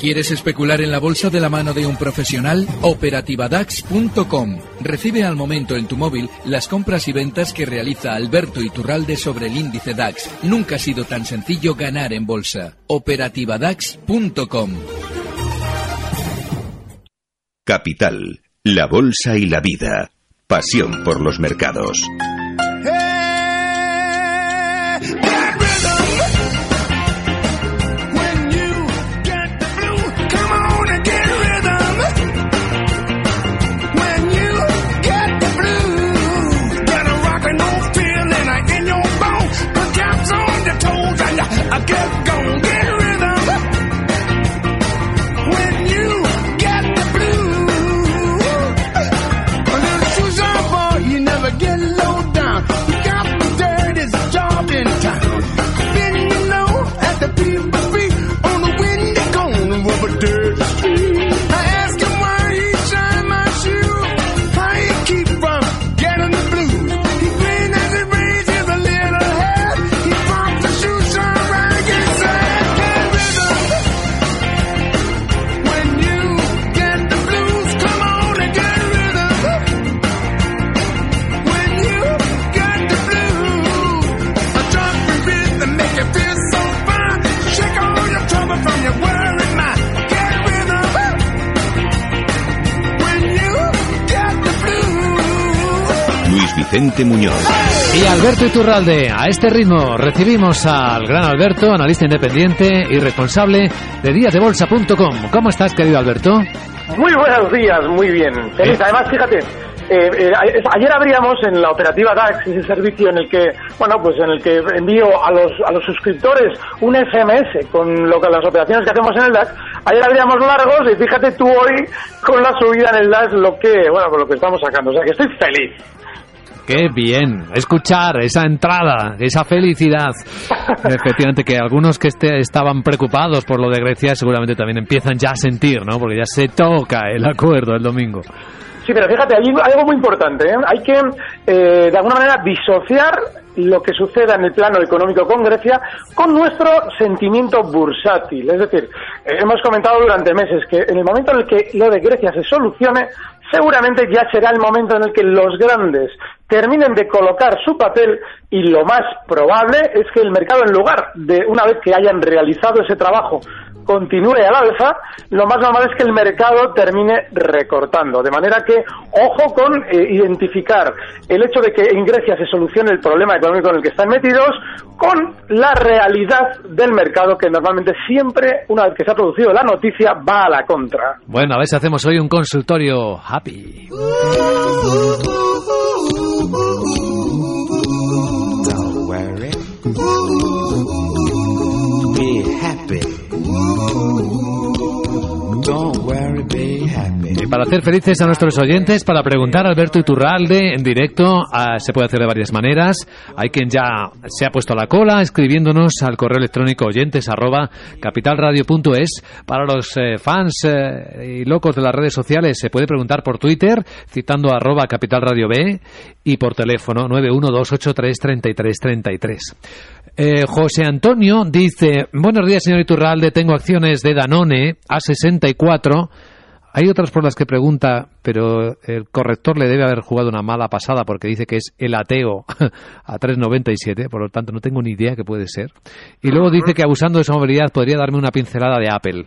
¿Quieres especular en la bolsa de la mano de un profesional? Operativadax.com. Recibe al momento en tu móvil las compras y ventas que realiza Alberto Iturralde sobre el índice DAX. Nunca ha sido tan sencillo ganar en bolsa. Operativadax.com. Capital, la bolsa y la vida. Pasión por los mercados. Vicente Muñoz. Y Alberto Iturralde, a este ritmo recibimos al gran Alberto, analista independiente y responsable de díasdebolsa.com. ¿Cómo estás, querido Alberto? Muy buenos días, muy bien. Feliz. Además, fíjate, eh, eh, ayer abríamos en la operativa DAX ese servicio en el que, bueno, pues en el que envío a los, a los suscriptores un SMS con lo que, las operaciones que hacemos en el DAX. Ayer abríamos largos y fíjate tú hoy con la subida en el DAX lo que, bueno, con lo que estamos sacando. O sea que estoy feliz. Qué bien, escuchar esa entrada, esa felicidad. Efectivamente, que algunos que este, estaban preocupados por lo de Grecia seguramente también empiezan ya a sentir, ¿no? Porque ya se toca el acuerdo el domingo. Sí, pero fíjate, hay, algo muy importante. ¿eh? Hay que, eh, de alguna manera, disociar lo que suceda en el plano económico con Grecia con nuestro sentimiento bursátil. Es decir, eh, hemos comentado durante meses que en el momento en el que lo de Grecia se solucione, seguramente ya será el momento en el que los grandes terminen de colocar su papel y lo más probable es que el mercado, en lugar de una vez que hayan realizado ese trabajo, continúe al alza, lo más normal es que el mercado termine recortando. De manera que, ojo con eh, identificar el hecho de que en Grecia se solucione el problema económico en el que están metidos con la realidad del mercado que normalmente siempre, una vez que se ha producido la noticia, va a la contra. Bueno, a ver si hacemos hoy un consultorio happy. Don't worry, be happy. Y para hacer felices a nuestros oyentes, para preguntar a Alberto Iturralde en directo, ah, se puede hacer de varias maneras. Hay quien ya se ha puesto a la cola escribiéndonos al correo electrónico oyentes arroba capitalradio.es. Para los eh, fans eh, y locos de las redes sociales se puede preguntar por Twitter citando arroba capitalradio B y por teléfono 912833333. Eh, José Antonio dice, buenos días señor Iturralde, tengo acciones de Danone a 64. Hay otras por las que pregunta, pero el corrector le debe haber jugado una mala pasada porque dice que es el ateo a 3,97, por lo tanto no tengo ni idea qué puede ser. Y luego dice que abusando de su movilidad podría darme una pincelada de Apple.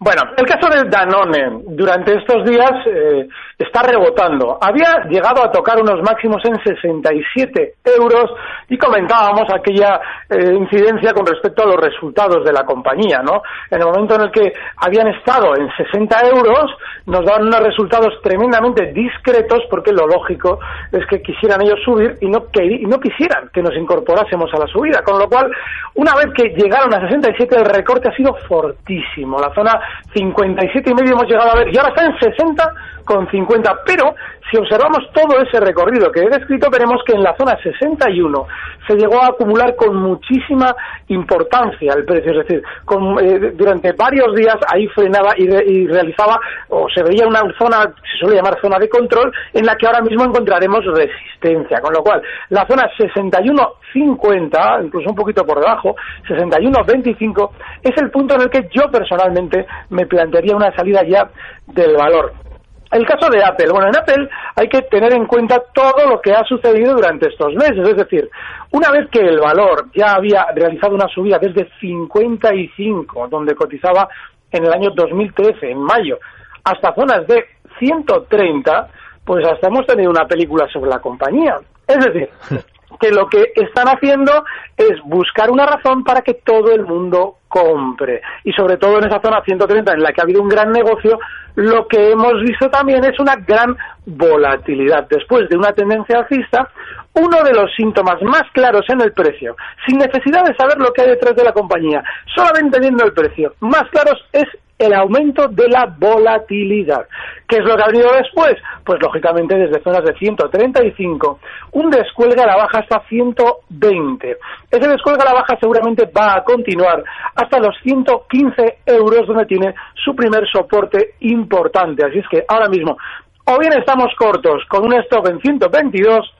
Bueno, el caso del Danone durante estos días eh, está rebotando. Había llegado a tocar unos máximos en 67 euros y comentábamos aquella eh, incidencia con respecto a los resultados de la compañía, ¿no? En el momento en el que habían estado en 60 euros, nos daban unos resultados tremendamente discretos porque lo lógico es que quisieran ellos subir y no, que, y no quisieran que nos incorporásemos a la subida. Con lo cual, una vez que llegaron a 67, el recorte ha sido fortísimo. La zona 57 y medio hemos llegado a ver y ahora está en 60 con 50, pero si observamos todo ese recorrido que he descrito, veremos que en la zona 61 se llegó a acumular con muchísima importancia el precio, es decir, con, eh, durante varios días ahí frenaba y, re- y realizaba, o se veía una zona, se suele llamar zona de control, en la que ahora mismo encontraremos resistencia, con lo cual la zona 61.50, incluso un poquito por debajo, 61.25, es el punto en el que yo personalmente me plantearía una salida ya del valor. El caso de Apple. Bueno, en Apple hay que tener en cuenta todo lo que ha sucedido durante estos meses. Es decir, una vez que el valor ya había realizado una subida desde 55, donde cotizaba en el año 2013, en mayo, hasta zonas de 130, pues hasta hemos tenido una película sobre la compañía. Es decir, que lo que están haciendo es buscar una razón para que todo el mundo compre. Y sobre todo en esa zona 130 en la que ha habido un gran negocio, lo que hemos visto también es una gran volatilidad. Después de una tendencia alcista, uno de los síntomas más claros en el precio, sin necesidad de saber lo que hay detrás de la compañía, solamente viendo el precio, más claros es el aumento de la volatilidad. ¿Qué es lo que ha venido después? Pues lógicamente desde zonas de 135, un descuelgue a la baja hasta 120. Ese descuelgue a la baja seguramente va a continuar hasta los 115 euros donde tiene su primer soporte importante. Así es que ahora mismo o bien estamos cortos con un stock en 122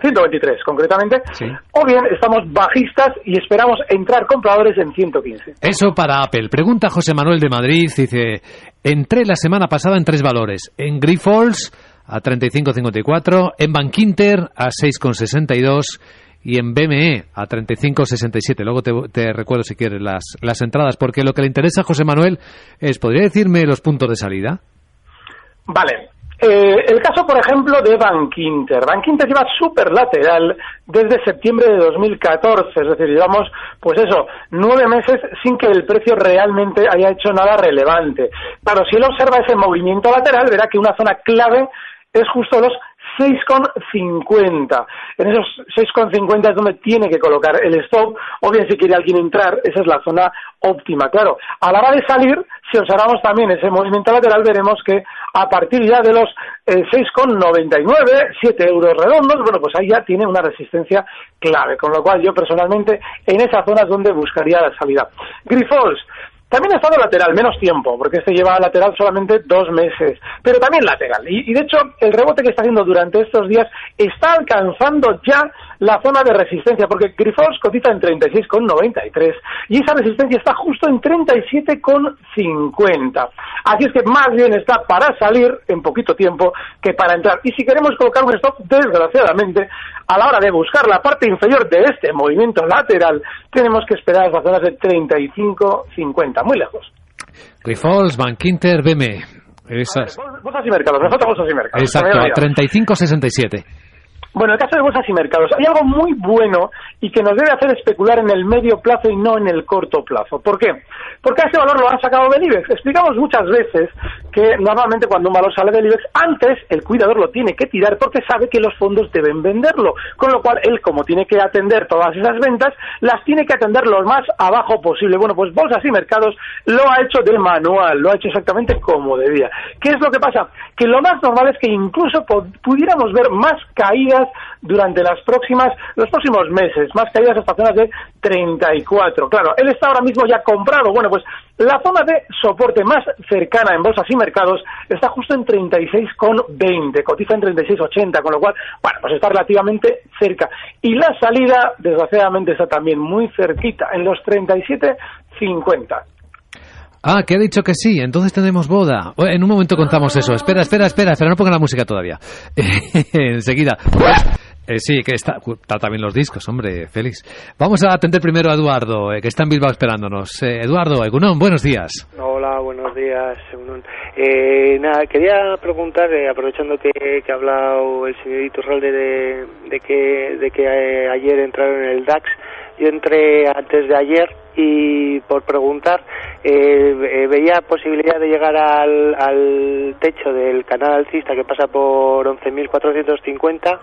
123 concretamente, Sí. o bien estamos bajistas y esperamos entrar compradores en 115. Eso para Apple. Pregunta José Manuel de Madrid. Dice, entré la semana pasada en tres valores. En Grifols a 35.54, en Bankinter a 6.62 y en BME a 35.67. Luego te, te recuerdo si quieres las, las entradas, porque lo que le interesa a José Manuel es, ¿podría decirme los puntos de salida? Vale. Eh, el caso, por ejemplo, de Bankinter. Bankinter lleva súper lateral desde septiembre de 2014, es decir, llevamos, pues eso, nueve meses sin que el precio realmente haya hecho nada relevante. Claro, si él observa ese movimiento lateral, verá que una zona clave es justo los 6,50. En esos 6,50 es donde tiene que colocar el stop, o bien si quiere alguien entrar, esa es la zona óptima. Claro, a la hora de salir, si observamos también ese movimiento lateral, veremos que a partir ya de los eh, 6,99, 7 euros redondos, bueno, pues ahí ya tiene una resistencia clave, con lo cual yo personalmente en esa zona es donde buscaría la salida. Grifols, también ha estado lateral, menos tiempo, porque este lleva lateral solamente dos meses, pero también lateral. Y, de hecho, el rebote que está haciendo durante estos días está alcanzando ya la zona de resistencia, porque Grifols cotiza en 36,93 y esa resistencia está justo en 37,50. Así es que más bien está para salir en poquito tiempo que para entrar. Y si queremos colocar un stop, desgraciadamente, a la hora de buscar la parte inferior de este movimiento lateral, tenemos que esperar las zonas de 35,50 muy lejos. Grifols, Bankinter, BME. Esas. Bolsas y mercados, me falta bolsas y mercados. Exacto, 35,67. Bueno, en el caso de bolsas y mercados, hay algo muy bueno y que nos debe hacer especular en el medio plazo y no en el corto plazo. ¿Por qué? Porque a ese valor lo han sacado del IBEX. Explicamos muchas veces que normalmente cuando un valor sale del IBEX, antes el cuidador lo tiene que tirar porque sabe que los fondos deben venderlo. Con lo cual, él, como tiene que atender todas esas ventas, las tiene que atender lo más abajo posible. Bueno, pues bolsas y mercados lo ha hecho de manual, lo ha hecho exactamente como debía. ¿Qué es lo que pasa? Que lo más normal es que incluso pudiéramos ver más caídas durante las próximas, los próximos meses, más caídas hasta zonas de 34. Claro, él está ahora mismo ya comprado. Bueno, pues la zona de soporte más cercana en bolsas y mercados está justo en 36,20, cotiza en 36,80, con lo cual, bueno, pues está relativamente cerca. Y la salida, desgraciadamente, está también muy cerquita, en los 37,50. Ah, que ha dicho que sí, entonces tenemos boda. En un momento contamos eso. Espera, espera, espera, espera, no pongan la música todavía. Enseguida. Eh, sí, que está, está, también los discos, hombre, Félix. Vamos a atender primero a Eduardo, eh, que está en Bilbao esperándonos. Eh, Eduardo, Egunón, buenos días. Hola. Buenos días. Egunon. Eh, nada, quería preguntar, eh, aprovechando que, que ha hablado el señor Iturralde de, de que, de que ayer entraron en el DAX, yo entré antes de ayer y por preguntar, eh, eh, veía posibilidad de llegar al, al techo del canal alcista que pasa por 11.450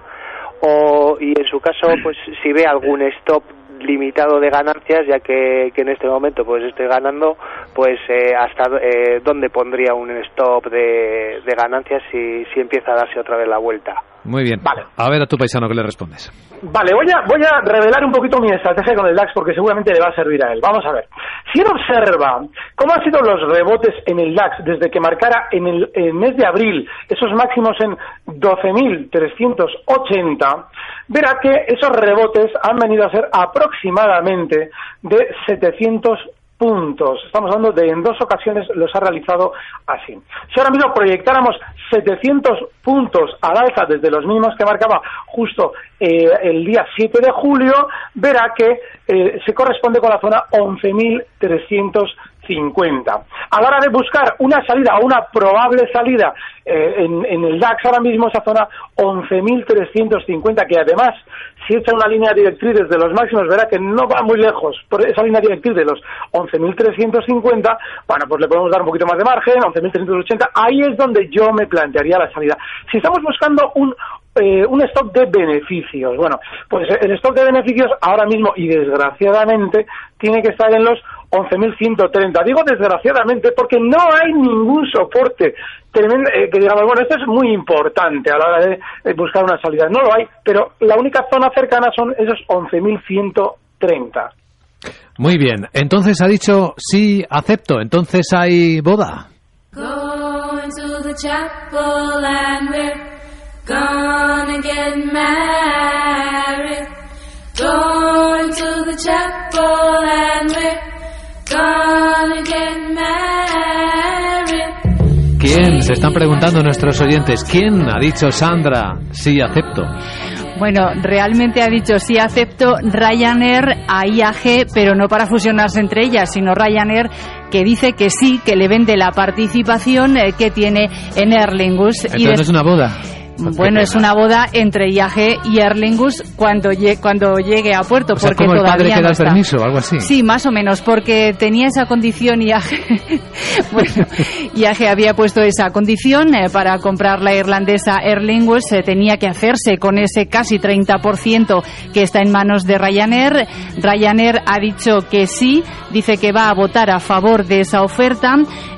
o, y en su caso, pues si ve algún stop limitado de ganancias, ya que, que en este momento pues estoy ganando, pues eh, hasta eh, dónde pondría un stop de, de ganancias si, si empieza a darse otra vez la vuelta. Muy bien. Vale. A ver a tu paisano que le respondes. Vale, voy a, voy a revelar un poquito mi estrategia con el DAX porque seguramente le va a servir a él. Vamos a ver. Si él observa cómo han sido los rebotes en el DAX desde que marcara en el, en mes de abril esos máximos en 12.380, verá que esos rebotes han venido a ser aproximadamente de 700 puntos. Estamos hablando de en dos ocasiones los ha realizado así. Si ahora mismo proyectáramos 700 puntos al alza desde los mínimos que marcaba justo eh, el día 7 de julio, verá que eh, se corresponde con la zona 11.350. A la hora de buscar una salida o una probable salida eh, en, en el DAX ahora mismo esa zona 11.350 que además si echa una línea directriz desde los máximos verá que no va muy lejos por esa línea directriz de los 11.350 bueno pues le podemos dar un poquito más de margen 11.380 ahí es donde yo me plantearía la salida si estamos buscando un eh, un stock de beneficios. Bueno, pues el stock de beneficios ahora mismo y desgraciadamente tiene que estar en los 11.130. Digo desgraciadamente porque no hay ningún soporte tremendo, eh, que digamos, bueno, esto es muy importante a la hora de eh, buscar una salida. No lo hay, pero la única zona cercana son esos 11.130. Muy bien. Entonces ha dicho sí, acepto. Entonces hay boda. Going Se están preguntando nuestros oyentes. ¿Quién ha dicho Sandra? Sí, acepto. Bueno, realmente ha dicho sí acepto Ryanair a IAG, pero no para fusionarse entre ellas, sino Ryanair que dice que sí, que le vende la participación eh, que tiene en Aer Lingus. Y Entonces no des- es una boda. Bueno, es una boda entre IAG y Aer Lingus cuando, lle- cuando llegue a puerto, O sea, porque como el todavía padre que no da el permiso o algo así. Sí, más o menos, porque tenía esa condición IAG. bueno, IAG había puesto esa condición eh, para comprar la irlandesa Aer Lingus. eh, tenía que hacerse con ese casi 30% que está en manos de Ryanair. Ryanair ha dicho que sí, dice que va a votar a favor de esa oferta,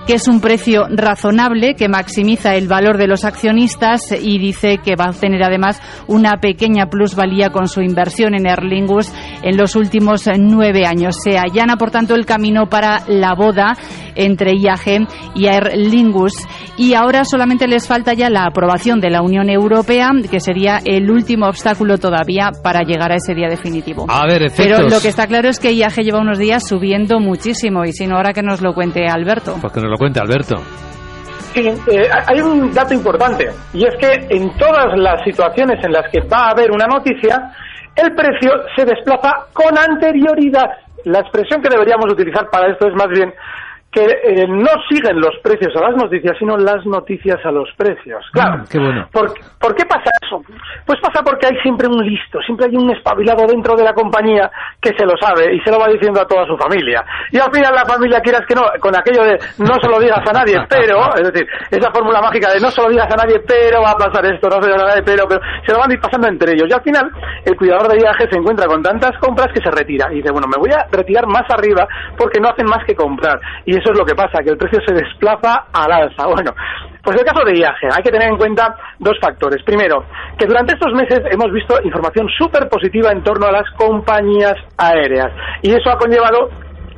que es un precio razonable, que maximiza el valor de los accionistas y dice que va a tener además una pequeña plusvalía con su inversión en Aer Lingus en los últimos nueve años. Se allana, por tanto, el camino para la boda entre IAG y Aer Lingus. Y ahora solamente les falta ya la aprobación de la Unión Europea, que sería el último obstáculo todavía para llegar a ese día definitivo. A ver, Pero efectos. lo que está claro es que IAG lleva unos días subiendo muchísimo y si no, ahora que nos lo cuente Alberto. Pues que nos lo cuente Alberto. Sí, eh, hay un dato importante y es que en todas las situaciones en las que va a haber una noticia, el precio se desplaza con anterioridad. La expresión que deberíamos utilizar para esto es más bien que eh, no siguen los precios a las noticias, sino las noticias a los precios. Claro. Ah, qué bueno. ¿Por, por qué pasa eso? Pues pasa porque hay siempre un listo, siempre hay un espabilado dentro de la compañía que se lo sabe y se lo va diciendo a toda su familia. Y al final la familia, quieras que no, con aquello de no se lo digas a nadie, pero, es decir, esa fórmula mágica de no se lo digas a nadie, pero va a pasar esto, no se lo digas a nadie, pero, pero, se lo van a ir pasando entre ellos. Y al final, el cuidador de viaje se encuentra con tantas compras que se retira. Y dice, bueno, me voy a retirar más arriba porque no hacen más que comprar. Y eso es lo que pasa, que el precio se desplaza al alza. Bueno, pues el caso de viaje, hay que tener en cuenta dos factores. Primero, que durante estos meses hemos visto información súper positiva en torno a las compañías aéreas. Y eso ha conllevado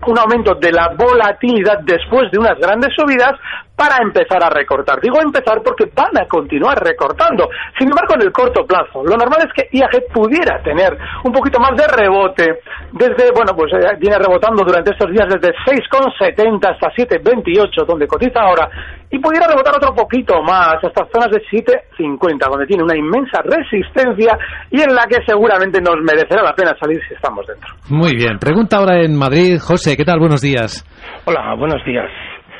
un aumento de la volatilidad después de unas grandes subidas para empezar a recortar. Digo empezar porque van a continuar recortando. Sin embargo, en el corto plazo, lo normal es que IAG pudiera tener un poquito más de rebote desde, bueno, pues eh, viene rebotando durante estos días desde 6,70 hasta 7,28, donde cotiza ahora, y pudiera rebotar otro poquito más hasta zonas de 7,50, donde tiene una inmensa resistencia y en la que seguramente nos merecerá la pena salir si estamos dentro. Muy bien. Pregunta ahora en Madrid. José, ¿qué tal? Buenos días. Hola, buenos días.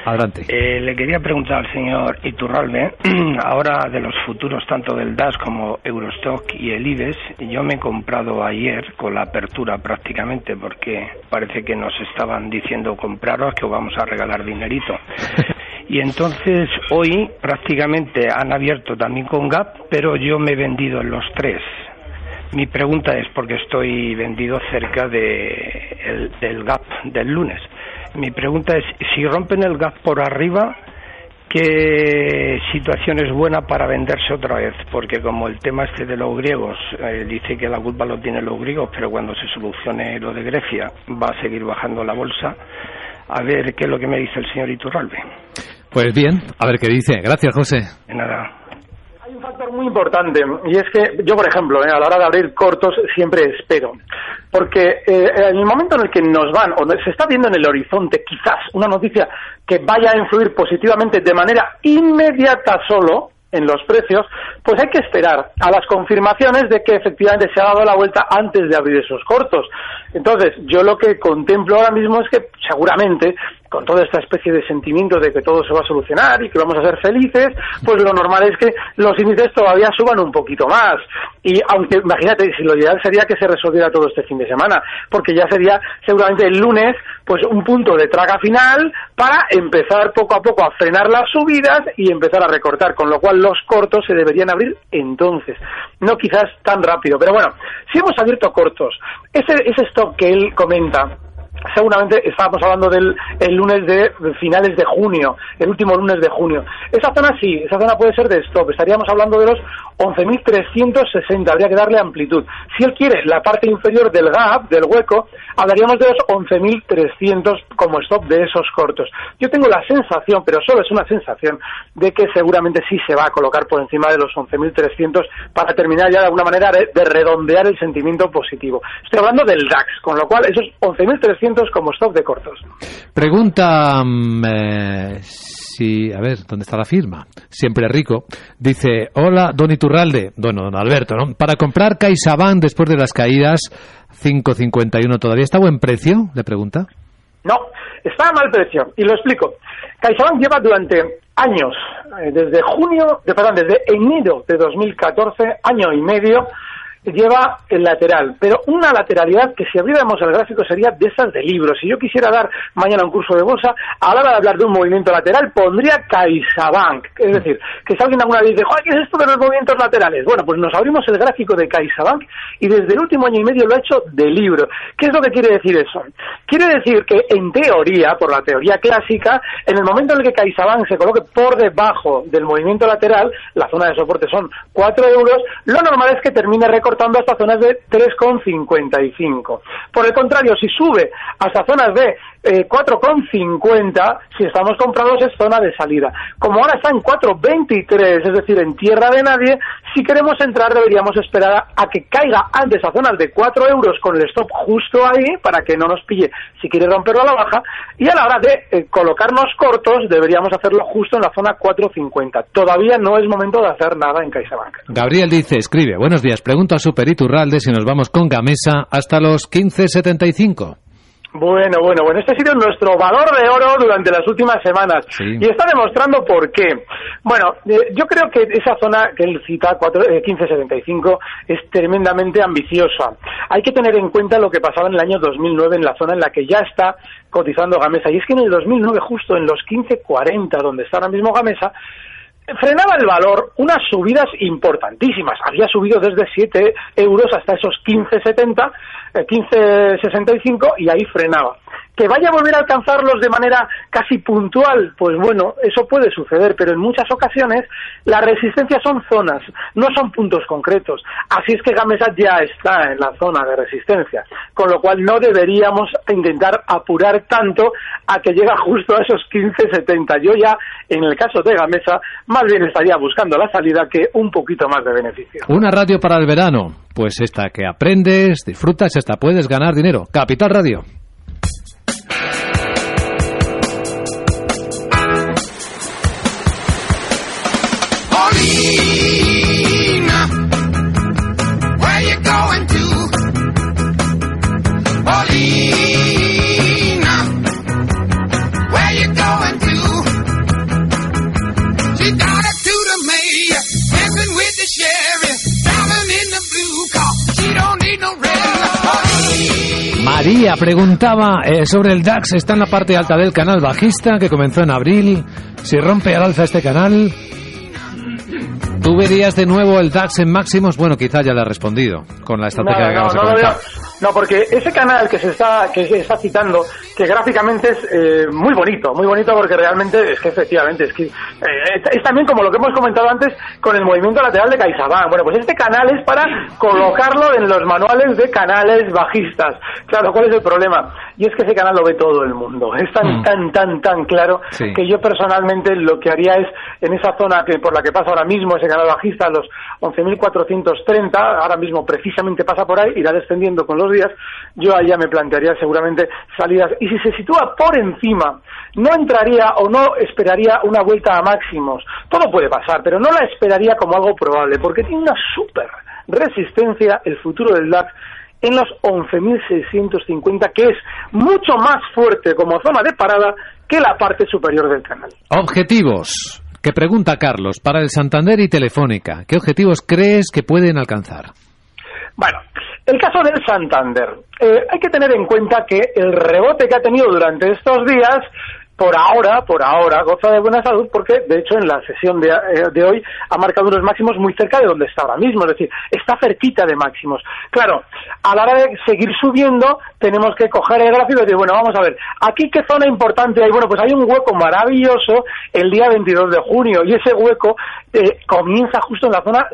Adelante. Eh, le quería preguntar al señor Iturralbe, ahora de los futuros tanto del DAS como Eurostock y el IBEX, yo me he comprado ayer con la apertura prácticamente porque parece que nos estaban diciendo compraros que os vamos a regalar dinerito. Y entonces hoy prácticamente han abierto también con Gap, pero yo me he vendido en los tres. Mi pregunta es porque estoy vendido cerca de el- del gap del lunes. Mi pregunta es si rompen el gap por arriba, ¿qué situación es buena para venderse otra vez? Porque como el tema este de los griegos eh, dice que la culpa lo tienen los griegos, pero cuando se solucione lo de Grecia va a seguir bajando la bolsa. A ver qué es lo que me dice el señor Iturralbe. Pues bien, a ver qué dice. Gracias, José. De nada. Factor muy importante y es que yo, por ejemplo, eh, a la hora de abrir cortos siempre espero. Porque eh, en el momento en el que nos van, o se está viendo en el horizonte quizás una noticia que vaya a influir positivamente de manera inmediata solo en los precios, pues hay que esperar a las confirmaciones de que efectivamente se ha dado la vuelta antes de abrir esos cortos. Entonces, yo lo que contemplo ahora mismo es que seguramente con toda esta especie de sentimiento de que todo se va a solucionar y que vamos a ser felices, pues lo normal es que los índices todavía suban un poquito más. Y aunque, imagínate, si lo ideal sería que se resolviera todo este fin de semana, porque ya sería seguramente el lunes, pues un punto de traga final para empezar poco a poco a frenar las subidas y empezar a recortar, con lo cual los cortos se deberían abrir entonces, no quizás tan rápido. Pero bueno, si hemos abierto cortos, ese, ese que él comenta, seguramente estábamos hablando del el lunes de finales de junio, el último lunes de junio. Esa zona sí, esa zona puede ser de stop. Estaríamos hablando de los 11.360, habría que darle amplitud. Si él quiere la parte inferior del gap, del hueco, hablaríamos de los 11.300 como stop de esos cortos. Yo tengo la sensación, pero solo es una sensación, de que seguramente sí se va a colocar por encima de los 11.300 para terminar ya de alguna manera de, de redondear el sentimiento positivo. Estoy hablando del DAX, con lo cual esos 11.300 como stop de cortos. Pregunta mm, eh, si, a ver, ¿dónde está la firma? Siempre rico. Dice, hola, don Iturralde, bueno, don Alberto, ¿no? Para comprar CaixaBank después de las caídas, 5.51 todavía, ¿está a buen precio? Le pregunta. No, está a mal precio. Y lo explico. CaixaBank lleva durante años, eh, desde junio, de, perdón, desde enero de 2014, año y medio, lleva el lateral, pero una lateralidad que si abriéramos el gráfico sería de esas de libros. Si yo quisiera dar mañana un curso de bolsa, a la hora de hablar de un movimiento lateral pondría CaixaBank. Es decir, que si alguien alguna vez dice, "Joder, ¿qué es esto de los movimientos laterales? Bueno, pues nos abrimos el gráfico de CaixaBank y desde el último año y medio lo ha hecho de libro. ¿Qué es lo que quiere decir eso? Quiere decir que en teoría, por la teoría clásica, en el momento en el que CaixaBank se coloque por debajo del movimiento lateral, la zona de soporte son 4 euros, lo normal es que termine recortando hasta zonas de 3,55. Por el contrario, si sube hasta zonas de eh, 4,50, si estamos comprados es zona de salida. Como ahora está en 4,23, es decir, en tierra de nadie, si queremos entrar deberíamos esperar a, que caiga antes a zonas de 4 euros con el stop justo ahí para que no nos pille si quiere romperlo a la baja y a la hora de eh, colocarnos cortos deberíamos hacerlo justo en la zona 4,50. Todavía no es momento de hacer nada en CaixaBank. Gabriel dice, escribe, buenos días, pregunto a Super Iturralde si nos vamos con Gamesa hasta los 15.75. Bueno, bueno, bueno, este ha sido nuestro valor de oro durante las últimas semanas y está demostrando por qué. Bueno, eh, yo creo que esa zona que él cita, 4, eh, 1575, es tremendamente ambiciosa. Hay que tener en cuenta lo que pasaba en el año 2009 en la zona en la que ya está cotizando Gamesa. Y es que en el 2009, justo en los 1540, donde está ahora mismo Gamesa, frenaba el valor unas subidas importantísimas. Había subido desde 7 euros hasta esos 15,70, eh, 15,65 y ahí frenaba. Que vaya a volver a alcanzarlos de manera casi puntual, pues bueno, eso puede suceder, pero en muchas ocasiones las resistencias son zonas, no son puntos concretos. Así es que Gamesa ya está en la zona de resistencia, con lo cual no deberíamos intentar apurar tanto a que llega justo a esos 15,70. Yo ya, en el caso de Gamesa, más bien estaría buscando la salida que un poquito más de beneficio. Una radio para el verano. Pues esta que aprendes, disfrutas, esta puedes ganar dinero. Capital Radio. María preguntaba eh, sobre el DAX, está en la parte alta del canal bajista que comenzó en abril. Si rompe al alza este canal, ¿tú verías de nuevo el DAX en máximos? Bueno, quizá ya le ha respondido con la estrategia que acabas de no, comentar. No, porque ese canal que se está que se está citando, que gráficamente es eh, muy bonito, muy bonito porque realmente es que efectivamente es que eh, es, es también como lo que hemos comentado antes con el movimiento lateral de CaixaBank. Bueno, pues este canal es para colocarlo en los manuales de canales bajistas. Claro, ¿cuál es el problema? Y es que ese canal lo ve todo el mundo. Es tan Mm. tan tan tan claro Sí. que yo personalmente lo que haría es en esa zona que por la que pasa ahora mismo ese canal bajista, los 11.430, ahora mismo precisamente pasa por ahí, irá descendiendo con los días, yo ya me plantearía seguramente salidas. Y si se sitúa por encima, no entraría o no esperaría una vuelta a máximos. Todo puede pasar, pero no la esperaría como algo probable, porque tiene una súper resistencia el futuro del DAX en los 11.650, que es mucho más fuerte como zona de parada que la parte superior del canal. Objetivos. Que pregunta Carlos para el Santander y Telefónica. ¿Qué objetivos crees que pueden alcanzar? Bueno, el caso del Santander. Eh, hay que tener en cuenta que el rebote que ha tenido durante estos días, por ahora, por ahora, goza de buena salud porque, de hecho, en la sesión de, eh, de hoy ha marcado unos máximos muy cerca de donde está ahora mismo, es decir, está cerquita de máximos. Claro, a la hora de seguir subiendo, tenemos que coger el gráfico y decir, bueno, vamos a ver, aquí qué zona importante hay. Bueno, pues hay un hueco maravilloso el día 22 de junio y ese hueco eh, comienza justo en la zona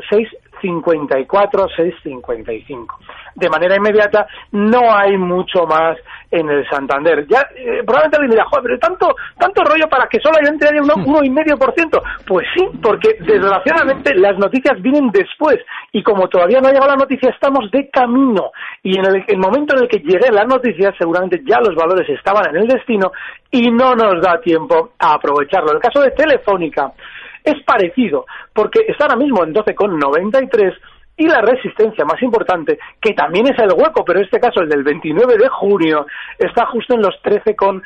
654, 655. De manera inmediata no hay mucho más en el Santander. Ya eh, probablemente alguien dirá, joder, pero tanto tanto rollo para que solo haya entre un uno y medio por ciento. Pues sí, porque desgraciadamente las noticias vienen después y como todavía no ha llegado la noticia estamos de camino y en el, el momento en el que llegue la noticia seguramente ya los valores estaban en el destino y no nos da tiempo a aprovecharlo. El caso de Telefónica es parecido, porque está ahora mismo en 12,93 y la resistencia más importante, que también es el hueco, pero en este caso el del 29 de junio, está justo en los 13,13,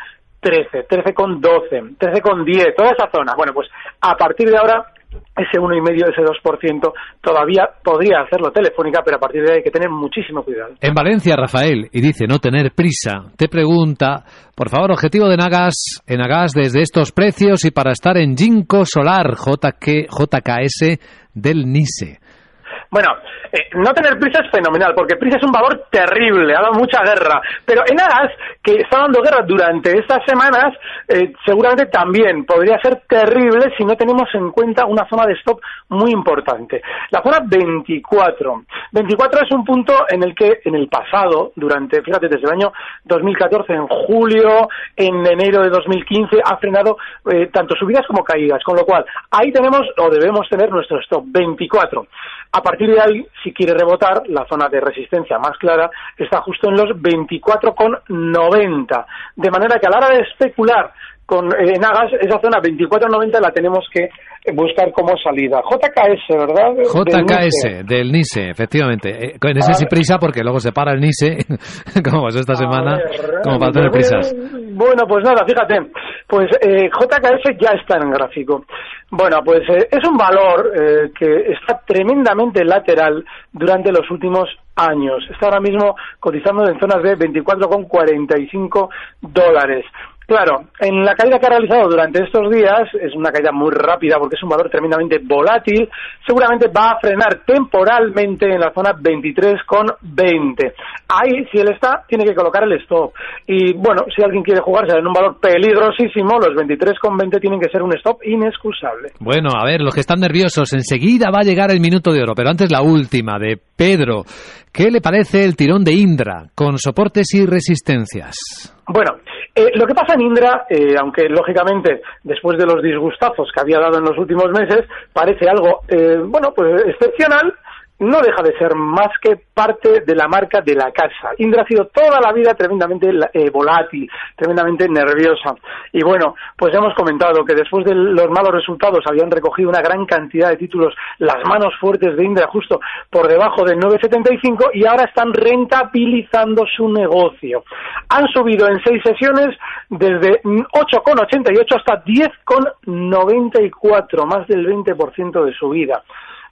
13,12, 13,10, toda esa zona. Bueno, pues a partir de ahora ese 1,5, ese 2% todavía podría hacerlo telefónica, pero a partir de ahí hay que tener muchísimo cuidado. En Valencia, Rafael, y dice no tener prisa, te pregunta, por favor, objetivo de Nagas, en Nagas desde estos precios y para estar en Ginkgo Solar, JK, JKS del NISE. Bueno, eh, no tener prisa es fenomenal, porque prisa es un valor terrible, ha dado mucha guerra. Pero en Agas, que está dando guerra durante estas semanas, eh, seguramente también podría ser terrible si no tenemos en cuenta una zona de stop muy importante. La zona 24. 24 es un punto en el que en el pasado, durante, fíjate, desde el año 2014, en julio, en enero de 2015, ha frenado eh, tanto subidas como caídas. Con lo cual, ahí tenemos o debemos tener nuestro stop 24. A partir de ahí, si quiere rebotar, la zona de resistencia más clara está justo en los 24,90. De manera que a la hora de especular con eh, en Agas, esa zona 24,90 la tenemos que eh, buscar como salida. JKS, ¿verdad? Del JKS NISE. del NISE, efectivamente. Eh, En ese sí prisa porque luego se para el NISE, como pasó esta semana, como para tener prisas. Bueno, pues nada, fíjate, pues eh, JKS ya está en gráfico. Bueno, pues eh, es un valor eh, que está tremendamente lateral durante los últimos años. Está ahora mismo cotizando en zonas de 24,45 dólares. Claro, en la caída que ha realizado durante estos días, es una caída muy rápida porque es un valor tremendamente volátil, seguramente va a frenar temporalmente en la zona 23,20. Ahí, si él está, tiene que colocar el stop. Y bueno, si alguien quiere jugarse en un valor peligrosísimo, los 23,20 tienen que ser un stop inexcusable. Bueno, a ver, los que están nerviosos, enseguida va a llegar el minuto de oro, pero antes la última, de Pedro. ¿Qué le parece el tirón de Indra, con soportes y resistencias? Bueno, eh, lo que pasa en Indra, eh, aunque lógicamente después de los disgustazos que había dado en los últimos meses, parece algo, eh, bueno, pues excepcional, no deja de ser más que parte de la marca de la casa. Indra ha sido toda la vida tremendamente eh, volátil, tremendamente nerviosa. Y bueno, pues hemos comentado que después de los malos resultados habían recogido una gran cantidad de títulos las manos fuertes de Indra justo por debajo del 9,75 y ahora están rentabilizando su negocio. Han subido en seis sesiones desde 8,88 hasta 10,94, más del 20% de subida.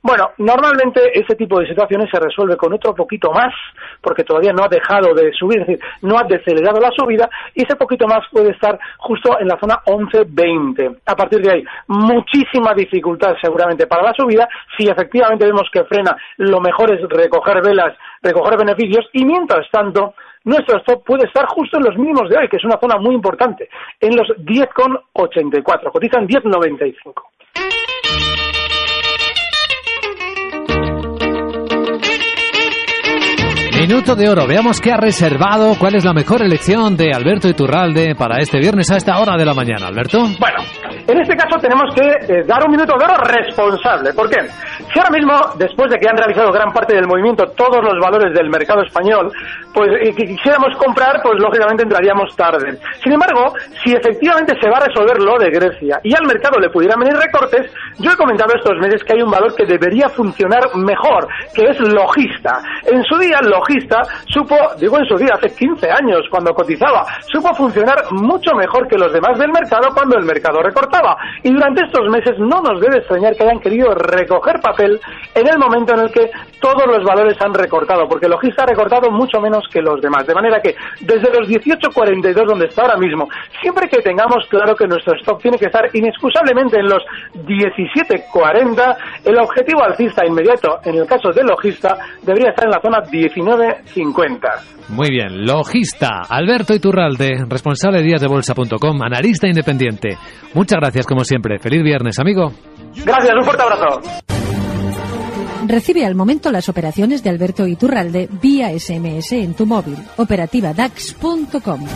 Bueno, normalmente ese tipo de situaciones se resuelve con otro poquito más, porque todavía no ha dejado de subir, es decir, no ha decelerado la subida, y ese poquito más puede estar justo en la zona 11-20. A partir de ahí, muchísima dificultad seguramente para la subida. Si efectivamente vemos que frena, lo mejor es recoger velas, recoger beneficios, y mientras tanto, nuestro stop puede estar justo en los mínimos de hoy, que es una zona muy importante, en los 10,84, cotizan 10,95. Minuto de oro. Veamos qué ha reservado, cuál es la mejor elección de Alberto Iturralde para este viernes a esta hora de la mañana. Alberto. Bueno, en este caso tenemos que eh, dar un minuto de oro responsable. ¿Por qué? Si ahora mismo, después de que han realizado gran parte del movimiento todos los valores del mercado español, pues quisiéramos comprar, pues lógicamente entraríamos tarde. Sin embargo, si efectivamente se va a resolver lo de Grecia y al mercado le pudieran venir recortes, yo he comentado estos meses que hay un valor que debería funcionar mejor, que es logista. En su día, logista supo, digo en su día, hace 15 años, cuando cotizaba, supo funcionar mucho mejor que los demás del mercado cuando el mercado recortaba. Y durante estos meses no nos debe extrañar que hayan querido recoger papel en el momento en el que todos los valores han recortado, porque logista ha recortado mucho menos que los demás. De manera que desde los 18.42 donde está ahora mismo, siempre que tengamos claro que nuestro stock tiene que estar inexcusablemente en los 17.40, el objetivo alcista inmediato, en el caso de logista, debería estar en la zona 19.50. Muy bien, logista Alberto Iturralde, responsable de díasdebolsa.com, analista independiente. Muchas gracias como siempre. Feliz viernes, amigo. Gracias, un fuerte abrazo. Recibe al momento las operaciones de Alberto Iturralde vía SMS en tu móvil. Operativa DAX.com.